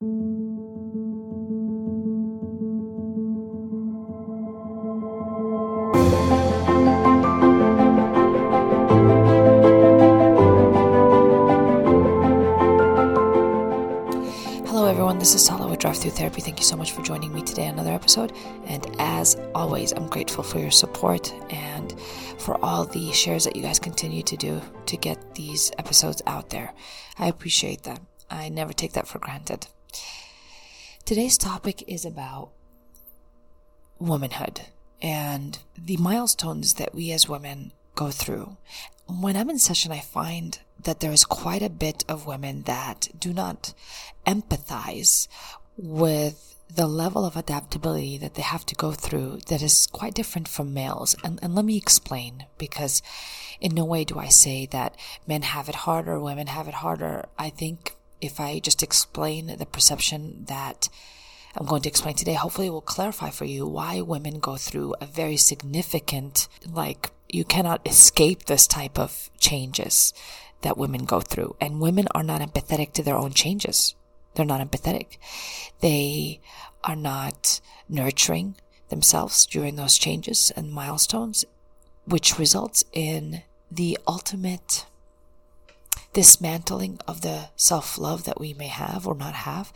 Hello, everyone. This is Tala with Drive Through Therapy. Thank you so much for joining me today on another episode. And as always, I'm grateful for your support and for all the shares that you guys continue to do to get these episodes out there. I appreciate that. I never take that for granted. Today's topic is about womanhood and the milestones that we as women go through. When I'm in session, I find that there is quite a bit of women that do not empathize with the level of adaptability that they have to go through that is quite different from males. And, and let me explain because in no way do I say that men have it harder, women have it harder. I think if I just explain the perception that I'm going to explain today, hopefully it will clarify for you why women go through a very significant, like, you cannot escape this type of changes that women go through. And women are not empathetic to their own changes. They're not empathetic. They are not nurturing themselves during those changes and milestones, which results in the ultimate dismantling of the self love that we may have or not have,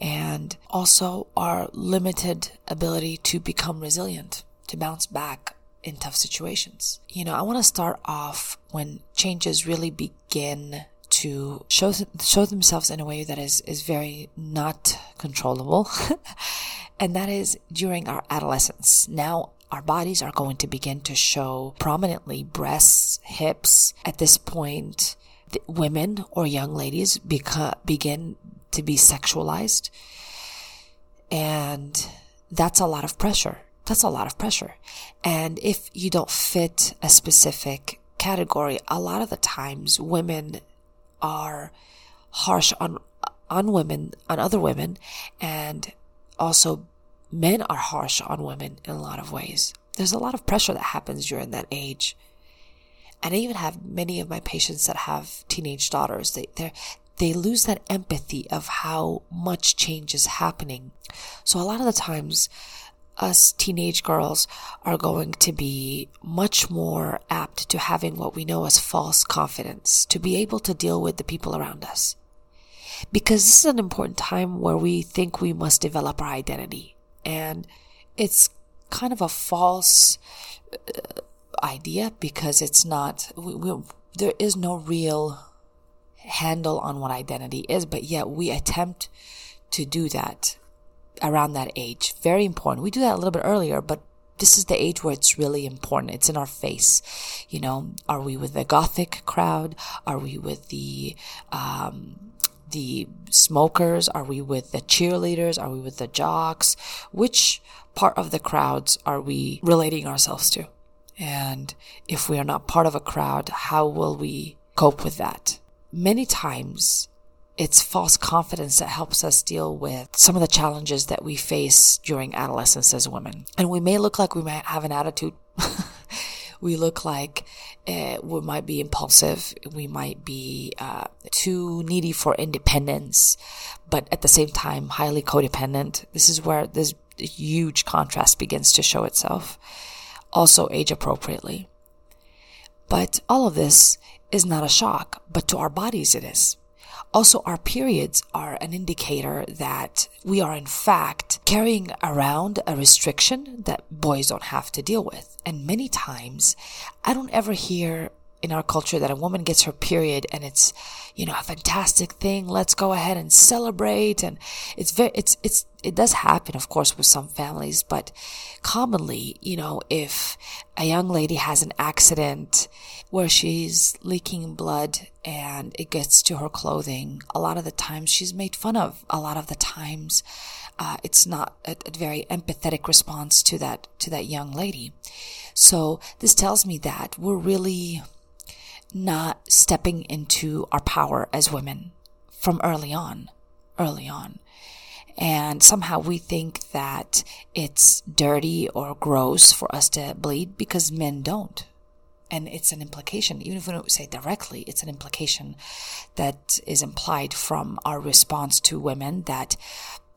and also our limited ability to become resilient, to bounce back in tough situations. You know, I want to start off when changes really begin to show show themselves in a way that is is very not controllable, and that is during our adolescence. Now our bodies are going to begin to show prominently breasts, hips. At this point, women or young ladies beca- begin to be sexualized, and that's a lot of pressure that's a lot of pressure. And if you don't fit a specific category, a lot of the times women are harsh on on women, on other women, and also men are harsh on women in a lot of ways. There's a lot of pressure that happens during that age. And I even have many of my patients that have teenage daughters. They they they lose that empathy of how much change is happening. So a lot of the times us teenage girls are going to be much more apt to having what we know as false confidence, to be able to deal with the people around us. Because this is an important time where we think we must develop our identity. And it's kind of a false uh, idea because it's not, we, we, there is no real handle on what identity is, but yet we attempt to do that around that age. Very important. We do that a little bit earlier, but this is the age where it's really important. It's in our face. You know, are we with the gothic crowd? Are we with the, um, the smokers? Are we with the cheerleaders? Are we with the jocks? Which part of the crowds are we relating ourselves to? And if we are not part of a crowd, how will we cope with that? Many times it's false confidence that helps us deal with some of the challenges that we face during adolescence as women. And we may look like we might have an attitude. we look like uh, we might be impulsive. We might be uh, too needy for independence, but at the same time, highly codependent. This is where this huge contrast begins to show itself. Also, age appropriately. But all of this is not a shock, but to our bodies it is. Also, our periods are an indicator that we are in fact carrying around a restriction that boys don't have to deal with. And many times, I don't ever hear in our culture that a woman gets her period and it's you know a fantastic thing let's go ahead and celebrate and it's very it's it's it does happen of course with some families but commonly you know if a young lady has an accident where she's leaking blood and it gets to her clothing a lot of the times she's made fun of a lot of the times uh, it's not a, a very empathetic response to that to that young lady so this tells me that we're really not stepping into our power as women from early on, early on. And somehow we think that it's dirty or gross for us to bleed because men don't. And it's an implication, even if we don't say directly, it's an implication that is implied from our response to women that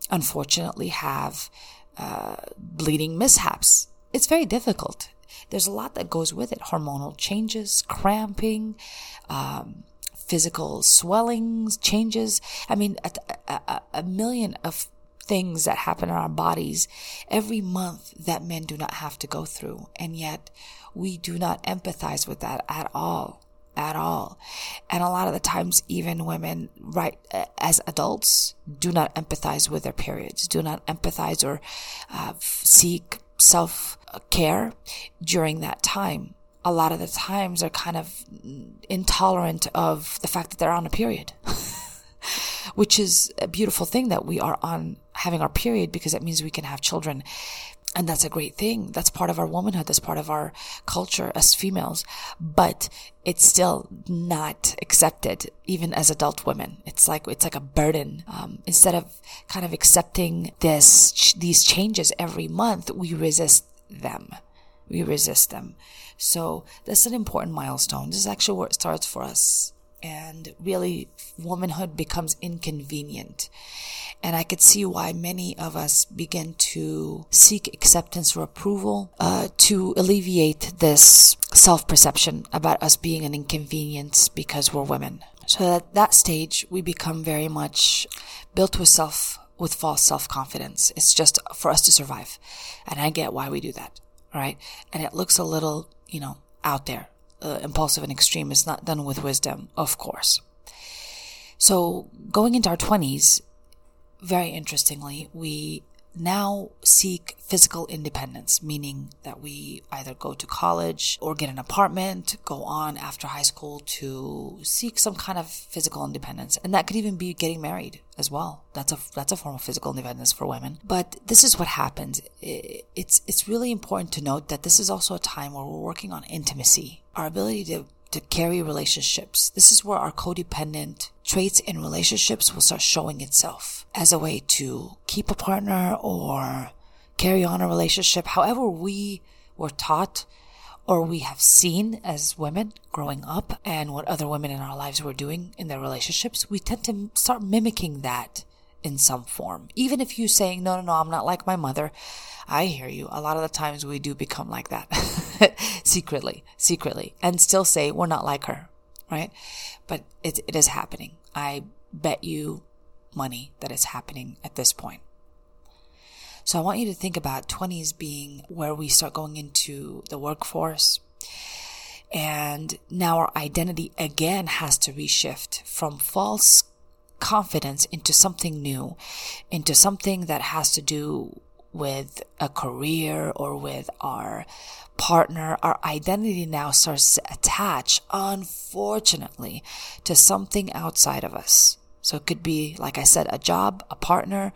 unfortunately have uh, bleeding mishaps. It's very difficult. There's a lot that goes with it hormonal changes, cramping, um, physical swellings, changes. I mean, a, a, a million of things that happen in our bodies every month that men do not have to go through. And yet we do not empathize with that at all. At all. And a lot of the times, even women, right, as adults, do not empathize with their periods, do not empathize or uh, seek self care during that time. A lot of the times they're kind of intolerant of the fact that they're on a period. which is a beautiful thing that we are on having our period because it means we can have children. And that's a great thing. That's part of our womanhood. That's part of our culture as females. But it's still not accepted, even as adult women. It's like, it's like a burden. Um, instead of kind of accepting this, these changes every month, we resist them. We resist them. So that's an important milestone. This is actually where it starts for us and really womanhood becomes inconvenient. And I could see why many of us begin to seek acceptance or approval uh, to alleviate this self perception about us being an inconvenience because we're women. So at that stage, we become very much built with self, with false self confidence. It's just for us to survive. And I get why we do that, right? And it looks a little, you know, out there uh, impulsive and extreme is not done with wisdom, of course. So going into our 20s, very interestingly, we now seek physical independence, meaning that we either go to college or get an apartment, go on after high school to seek some kind of physical independence. And that could even be getting married as well. That's a, that's a form of physical independence for women. But this is what happens. It's, it's really important to note that this is also a time where we're working on intimacy, our ability to to carry relationships. This is where our codependent traits in relationships will start showing itself as a way to keep a partner or carry on a relationship. However, we were taught or we have seen as women growing up and what other women in our lives were doing in their relationships, we tend to start mimicking that in some form. Even if you saying, no, no, no, I'm not like my mother. I hear you. A lot of the times we do become like that secretly, secretly, and still say we're not like her, right? But it, it is happening. I bet you money that it's happening at this point. So I want you to think about 20s being where we start going into the workforce. And now our identity again has to reshift from false confidence into something new, into something that has to do with a career or with our partner, our identity now starts to attach, unfortunately, to something outside of us. So it could be, like I said, a job, a partner,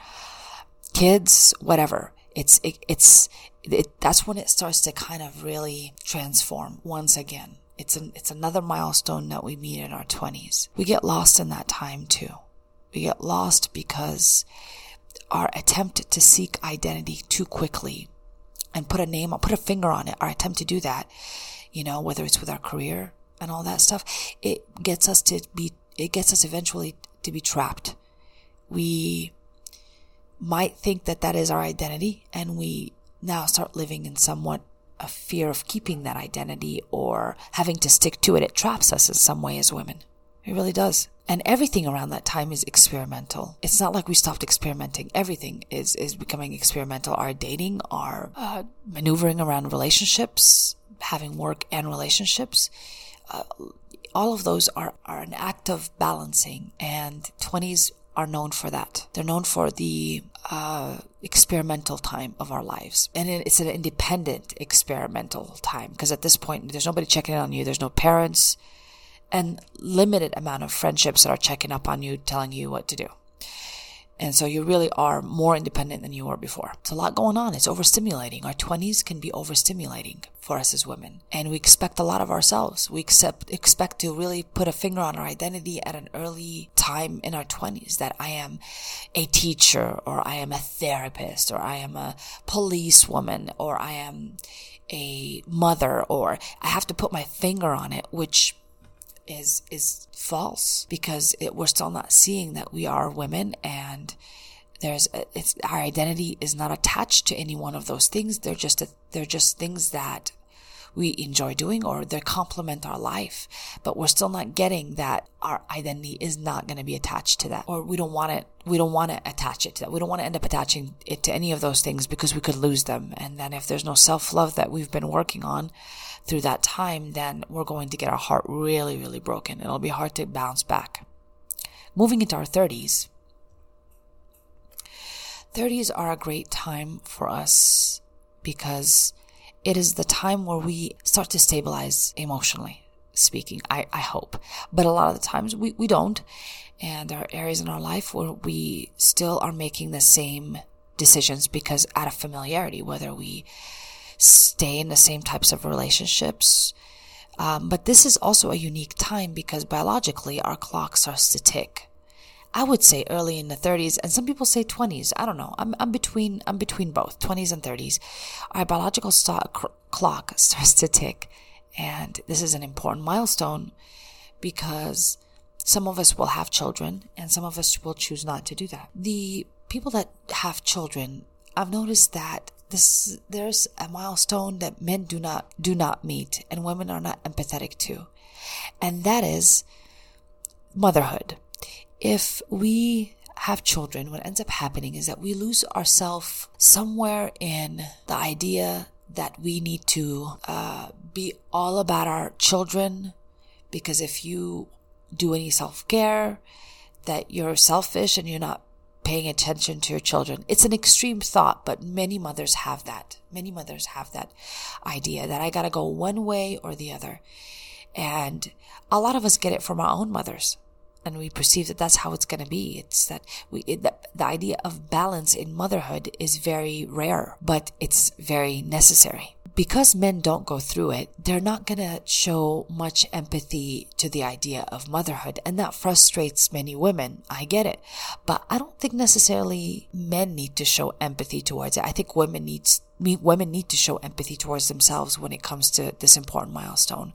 kids, whatever. It's, it, it's, it, that's when it starts to kind of really transform once again. It's an, it's another milestone that we meet in our twenties. We get lost in that time too. We get lost because our attempt to seek identity too quickly and put a name, put a finger on it, our attempt to do that, you know, whether it's with our career and all that stuff, it gets us to be, it gets us eventually to be trapped. We might think that that is our identity and we now start living in somewhat a fear of keeping that identity or having to stick to it. It traps us in some way as women. It really does. And everything around that time is experimental. It's not like we stopped experimenting. Everything is, is becoming experimental. Our dating, our uh, maneuvering around relationships, having work and relationships, uh, all of those are, are an act of balancing. And 20s are known for that. They're known for the uh, experimental time of our lives. And it's an independent experimental time because at this point, there's nobody checking in on you. There's no parents and limited amount of friendships that are checking up on you, telling you what to do. And so you really are more independent than you were before. It's a lot going on. It's overstimulating. Our 20s can be overstimulating for us as women. And we expect a lot of ourselves. We accept, expect to really put a finger on our identity at an early time in our 20s that I am a teacher or I am a therapist or I am a policewoman or I am a mother or I have to put my finger on it, which is is false because it, we're still not seeing that we are women and there's a, it's our identity is not attached to any one of those things. They're just a, they're just things that we enjoy doing or they complement our life but we're still not getting that our identity is not going to be attached to that or we don't want it we don't want to attach it to that we don't want to end up attaching it to any of those things because we could lose them and then if there's no self-love that we've been working on through that time, then we're going to get our heart really, really broken. It'll be hard to bounce back. Moving into our 30s, 30s are a great time for us because it is the time where we start to stabilize emotionally speaking. I, I hope. But a lot of the times we, we don't. And there are areas in our life where we still are making the same decisions because out of familiarity, whether we stay in the same types of relationships. Um, but this is also a unique time because biologically our clock starts to tick. I would say early in the 30s, and some people say 20s. I don't know. I'm, I'm between I'm between both 20s and 30s. Our biological st- clock starts to tick, and this is an important milestone because some of us will have children, and some of us will choose not to do that. The people that have children, I've noticed that this there's a milestone that men do not do not meet and women are not empathetic to and that is motherhood if we have children what ends up happening is that we lose ourselves somewhere in the idea that we need to uh, be all about our children because if you do any self-care that you're selfish and you're not paying attention to your children. It's an extreme thought, but many mothers have that. Many mothers have that idea that I gotta go one way or the other. And a lot of us get it from our own mothers. And we perceive that that's how it's going to be. It's that we, it, the, the idea of balance in motherhood is very rare, but it's very necessary because men don't go through it, they're not going to show much empathy to the idea of motherhood. And that frustrates many women. I get it. But I don't think necessarily men need to show empathy towards it. I think women needs women need to show empathy towards themselves when it comes to this important milestone.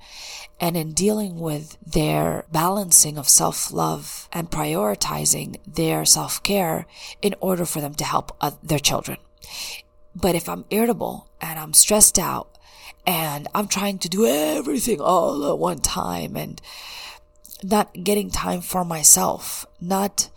And in dealing with their balancing of self-love and prioritizing their self-care in order for them to help their children. But if I'm irritable and I'm stressed out and I'm trying to do everything all at one time and not getting time for myself, not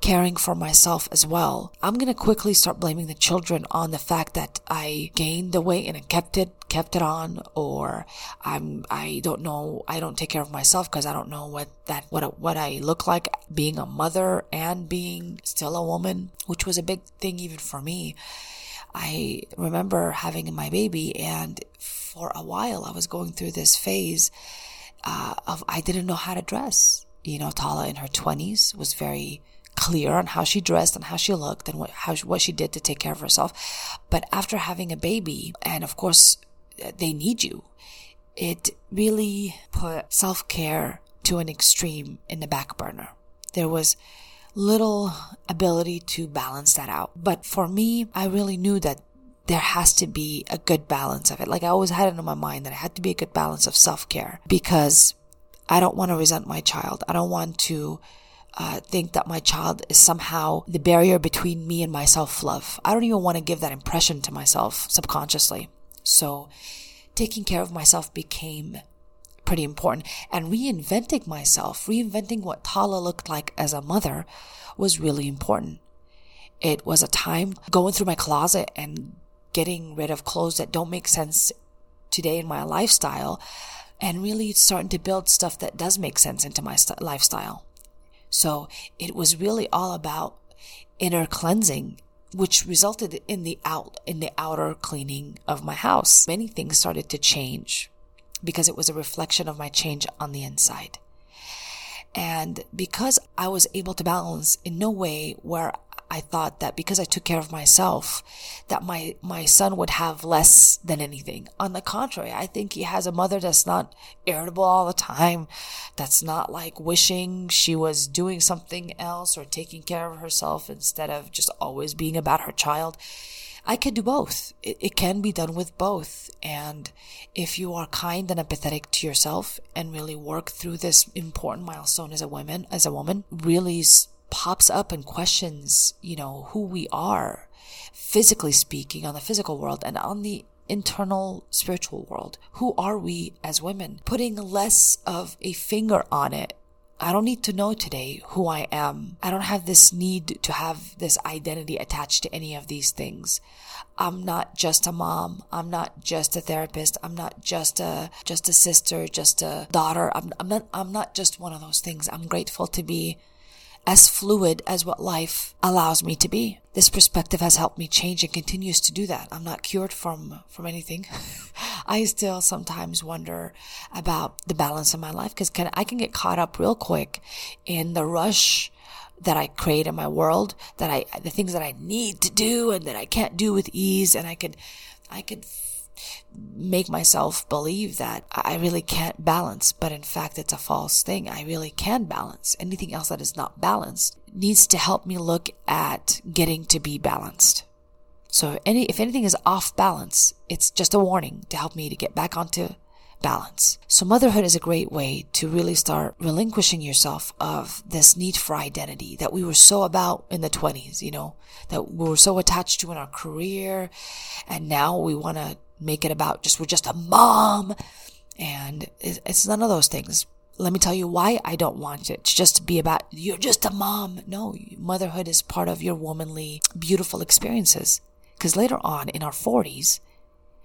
caring for myself as well, I'm going to quickly start blaming the children on the fact that I gained the weight and I kept it kept it on or I'm I don't know I don't take care of myself because I don't know what that what what I look like being a mother and being still a woman which was a big thing even for me I remember having my baby, and for a while I was going through this phase uh, of I didn't know how to dress. You know, Tala in her 20s was very clear on how she dressed and how she looked and what how what she did to take care of herself. But after having a baby, and of course they need you, it really put self care to an extreme in the back burner. There was little ability to balance that out. But for me, I really knew that there has to be a good balance of it. Like I always had it in my mind that it had to be a good balance of self care because I don't want to resent my child. I don't want to uh, think that my child is somehow the barrier between me and my self love. I don't even want to give that impression to myself subconsciously. So taking care of myself became pretty important. And reinventing myself, reinventing what Tala looked like as a mother was really important. It was a time going through my closet and getting rid of clothes that don't make sense today in my lifestyle and really starting to build stuff that does make sense into my st- lifestyle. So it was really all about inner cleansing which resulted in the out in the outer cleaning of my house. Many things started to change because it was a reflection of my change on the inside. And because I was able to balance in no way where I thought that because I took care of myself, that my, my son would have less than anything. On the contrary, I think he has a mother that's not irritable all the time, that's not like wishing she was doing something else or taking care of herself instead of just always being about her child. I can do both. It, it, can be done with both. And if you are kind and empathetic to yourself and really work through this important milestone as a woman, as a woman, really pops up and questions, you know, who we are, physically speaking, on the physical world and on the internal spiritual world. Who are we as women? Putting less of a finger on it I don't need to know today who I am. I don't have this need to have this identity attached to any of these things. I'm not just a mom. I'm not just a therapist. I'm not just a just a sister, just a daughter. I'm, I'm not I'm not just one of those things. I'm grateful to be as fluid as what life allows me to be. This perspective has helped me change and continues to do that. I'm not cured from, from anything. I still sometimes wonder about the balance of my life because I can get caught up real quick in the rush that I create in my world, that I, the things that I need to do and that I can't do with ease. And I could, I could make myself believe that I really can't balance, but in fact, it's a false thing. I really can balance. Anything else that is not balanced needs to help me look at getting to be balanced. So any, if anything is off balance, it's just a warning to help me to get back onto balance. So motherhood is a great way to really start relinquishing yourself of this need for identity that we were so about in the 20s, you know, that we were so attached to in our career. And now we want to make it about just, we're just a mom. And it's none of those things. Let me tell you why I don't want it to just be about, you're just a mom. No, motherhood is part of your womanly, beautiful experiences. Because later on in our 40s,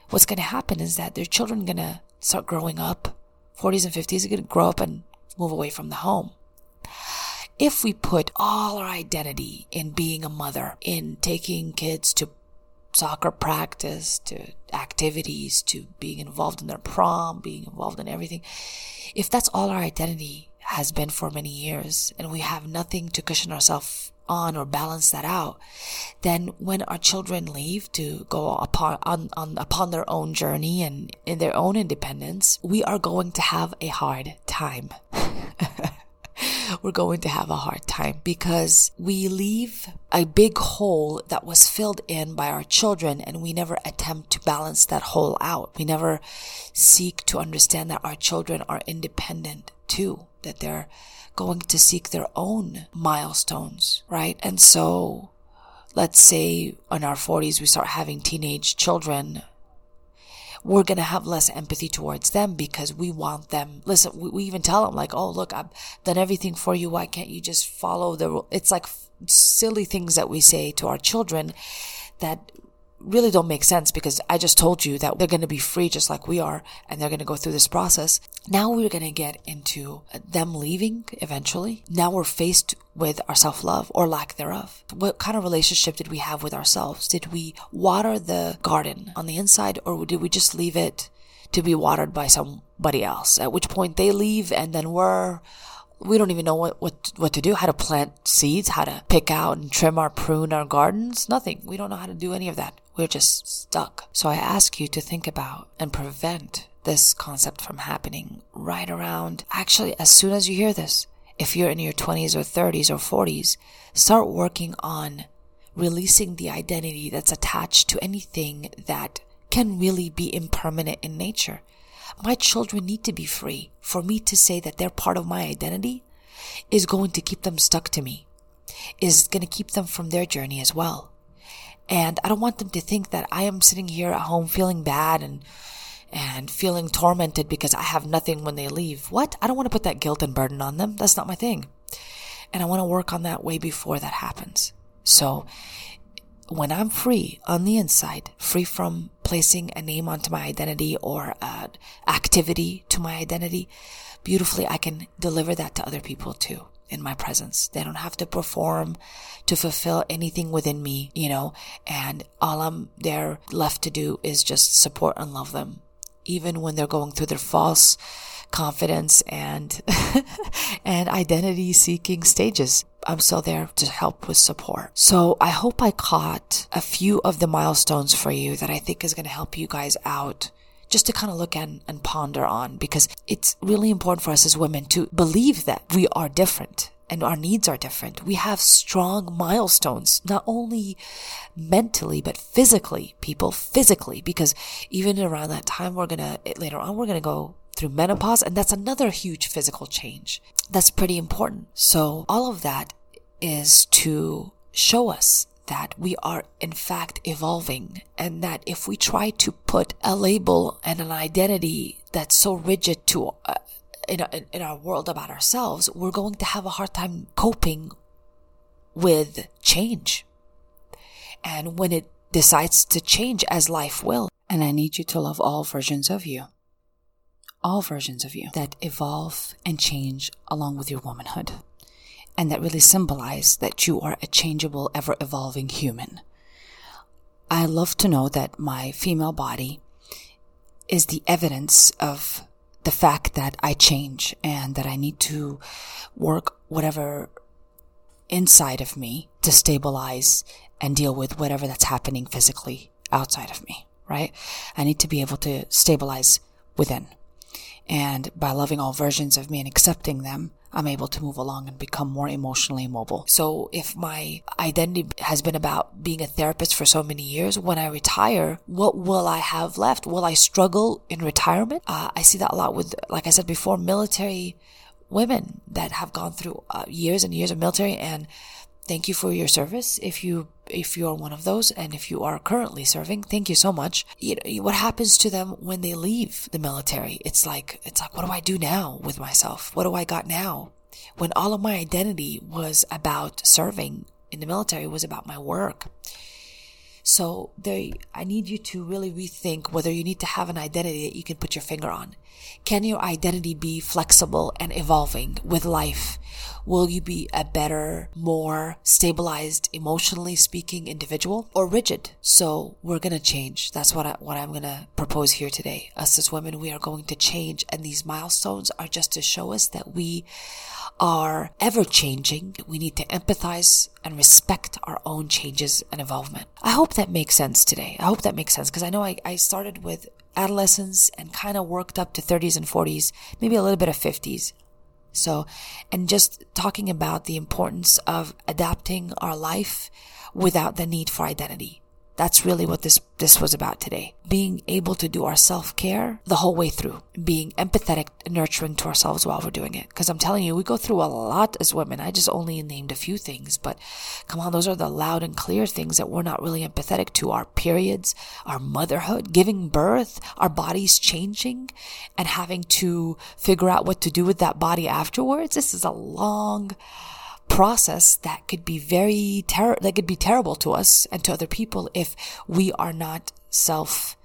what's going to happen is that their children are going to start growing up. 40s and 50s are going to grow up and move away from the home. If we put all our identity in being a mother, in taking kids to soccer practice to activities to being involved in their prom, being involved in everything. If that's all our identity has been for many years and we have nothing to cushion ourselves on or balance that out, then when our children leave to go upon on, on upon their own journey and in their own independence, we are going to have a hard time. we're going to have a hard time because we leave a big hole that was filled in by our children and we never attempt to balance that hole out. We never seek to understand that our children are independent too, that they're going to seek their own milestones, right? And so let's say in our 40s we start having teenage children we're going to have less empathy towards them because we want them. Listen, we, we, even tell them like, Oh, look, I've done everything for you. Why can't you just follow the, rule it's like silly things that we say to our children that really don't make sense because I just told you that they're going to be free just like we are and they're going to go through this process. Now we're going to get into them leaving eventually. Now we're faced with our self love or lack thereof. What kind of relationship did we have with ourselves? Did we water the garden on the inside or did we just leave it to be watered by somebody else? At which point they leave and then we're we don't even know what, what, what to do, how to plant seeds, how to pick out and trim our prune our gardens. Nothing. We don't know how to do any of that. We're just stuck. So I ask you to think about and prevent this concept from happening right around, actually, as soon as you hear this. If you're in your 20s or 30s or 40s, start working on releasing the identity that's attached to anything that can really be impermanent in nature. My children need to be free. For me to say that they're part of my identity is going to keep them stuck to me, is going to keep them from their journey as well. And I don't want them to think that I am sitting here at home feeling bad and and feeling tormented because I have nothing when they leave. What? I don't want to put that guilt and burden on them. That's not my thing. And I want to work on that way before that happens. So when I'm free on the inside, free from placing a name onto my identity or an activity to my identity, beautifully I can deliver that to other people too in my presence. They don't have to perform to fulfill anything within me, you know, and all I'm there left to do is just support and love them. Even when they're going through their false confidence and and identity seeking stages. I'm still there to help with support. So I hope I caught a few of the milestones for you that I think is going to help you guys out just to kind of look at and ponder on because it's really important for us as women to believe that we are different and our needs are different. We have strong milestones, not only mentally, but physically, people physically, because even around that time, we're gonna, later on, we're gonna go through menopause, and that's another huge physical change. That's pretty important. So all of that is to show us that we are in fact evolving and that if we try to put a label and an identity that's so rigid to uh, in, a, in our world about ourselves, we're going to have a hard time coping with change. And when it decides to change as life will, and I need you to love all versions of you, all versions of you. that evolve and change along with your womanhood, and that really symbolize that you are a changeable, ever evolving human. I love to know that my female body is the evidence of the fact that I change and that I need to work whatever inside of me to stabilize and deal with whatever that's happening physically outside of me, right? I need to be able to stabilize within. And by loving all versions of me and accepting them, I'm able to move along and become more emotionally mobile. So if my identity has been about being a therapist for so many years, when I retire, what will I have left? Will I struggle in retirement? Uh, I see that a lot with, like I said before, military women that have gone through uh, years and years of military and thank you for your service if you if you are one of those and if you are currently serving thank you so much. You know, what happens to them when they leave the military? It's like it's like what do i do now with myself? What do i got now? When all of my identity was about serving in the military was about my work. So I need you to really rethink whether you need to have an identity that you can put your finger on. Can your identity be flexible and evolving with life? Will you be a better, more stabilized, emotionally speaking individual or rigid? So we're going to change. That's what I, what I'm going to propose here today. Us as women, we are going to change and these milestones are just to show us that we are ever changing. We need to empathize and respect our own changes and involvement. I hope that makes sense today. I hope that makes sense because I know I, I started with adolescence and kind of worked up to 30s and 40s, maybe a little bit of 50s. So, and just talking about the importance of adapting our life without the need for identity. That's really what this, this was about today. Being able to do our self-care the whole way through. Being empathetic nurturing to ourselves while we're doing it. Cause I'm telling you, we go through a lot as women. I just only named a few things, but come on, those are the loud and clear things that we're not really empathetic to. Our periods, our motherhood, giving birth, our bodies changing and having to figure out what to do with that body afterwards. This is a long, process that could be very ter- that could be terrible to us and to other people if we are not self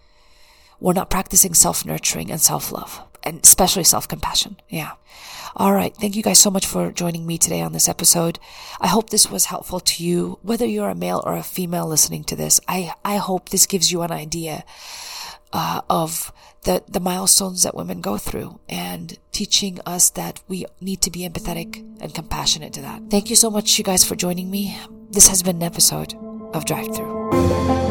we're not practicing self-nurturing and self-love and especially self-compassion. Yeah. All right. Thank you guys so much for joining me today on this episode. I hope this was helpful to you. Whether you're a male or a female listening to this i i hope this gives you an idea uh, of the, the milestones that women go through and teaching us that we need to be empathetic and compassionate to that. Thank you so much, you guys, for joining me. This has been an episode of Drive Through.